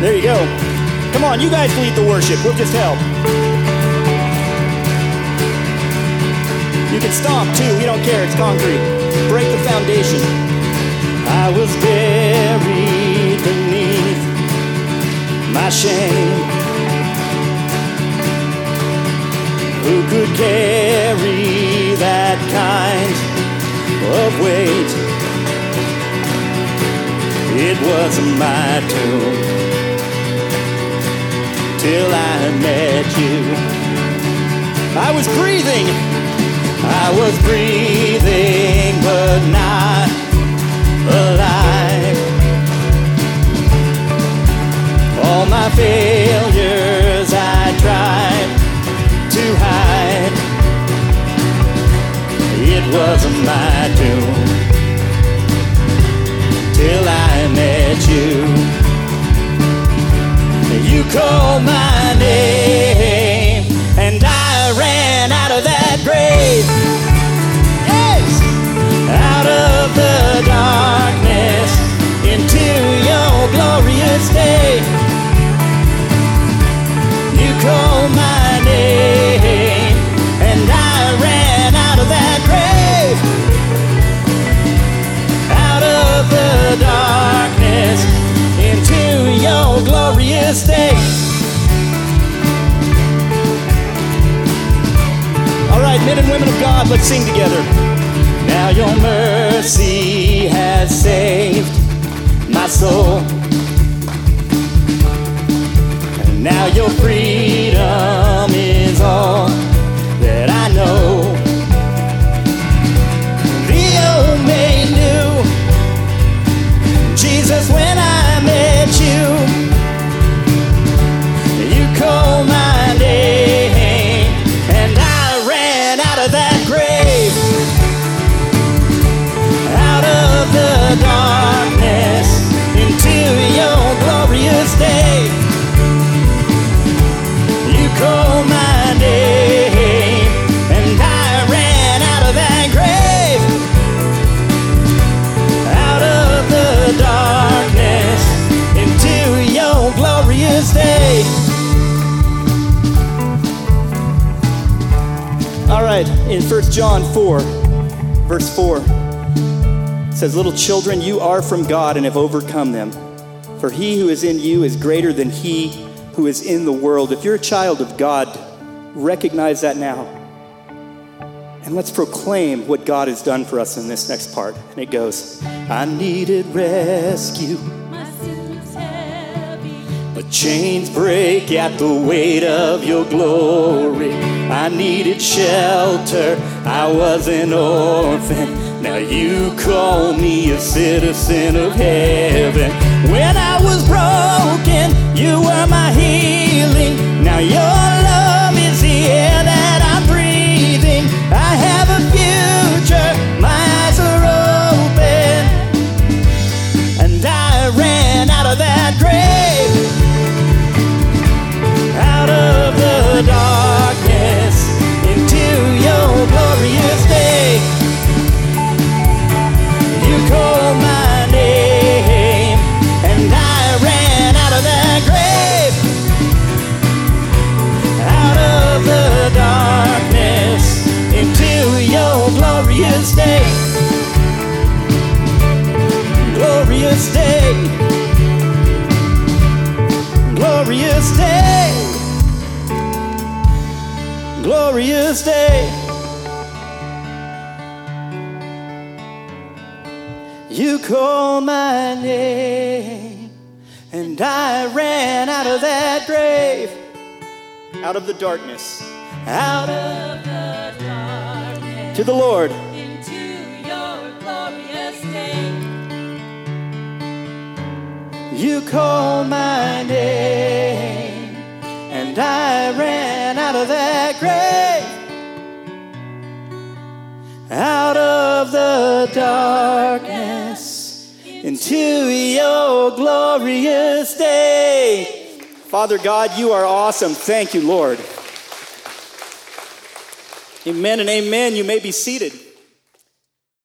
There you go. Come on, you guys lead the worship. We'll just help. You can stomp too. We don't care. It's concrete. Break the foundation. I was buried beneath my shame. Who could carry that kind of weight? It wasn't my tomb till I met you. I was breathing, I was breathing, but not alive. All my failures I tried to hide. It wasn't my doom You call my name, God, let's sing together. Now your mercy has saved my soul. And now your freedom right, in 1 John 4, verse 4, it says, Little children, you are from God and have overcome them. For he who is in you is greater than he who is in the world. If you're a child of God, recognize that now. And let's proclaim what God has done for us in this next part. And it goes, I needed rescue. Chains break at the weight of your glory. I needed shelter. I was an orphan. Now you call me a citizen of heaven. When I was broken, you were my healing. Now your glorious day, glorious day. You called my name, and I ran out of that grave, out of the darkness, out Of the darkness to the Lord. into your glorious day. You called my name, and I ran out of that grave, out of the darkness into your glorious day. Father God, you are awesome. Thank you, Lord. Amen and amen. You may be seated.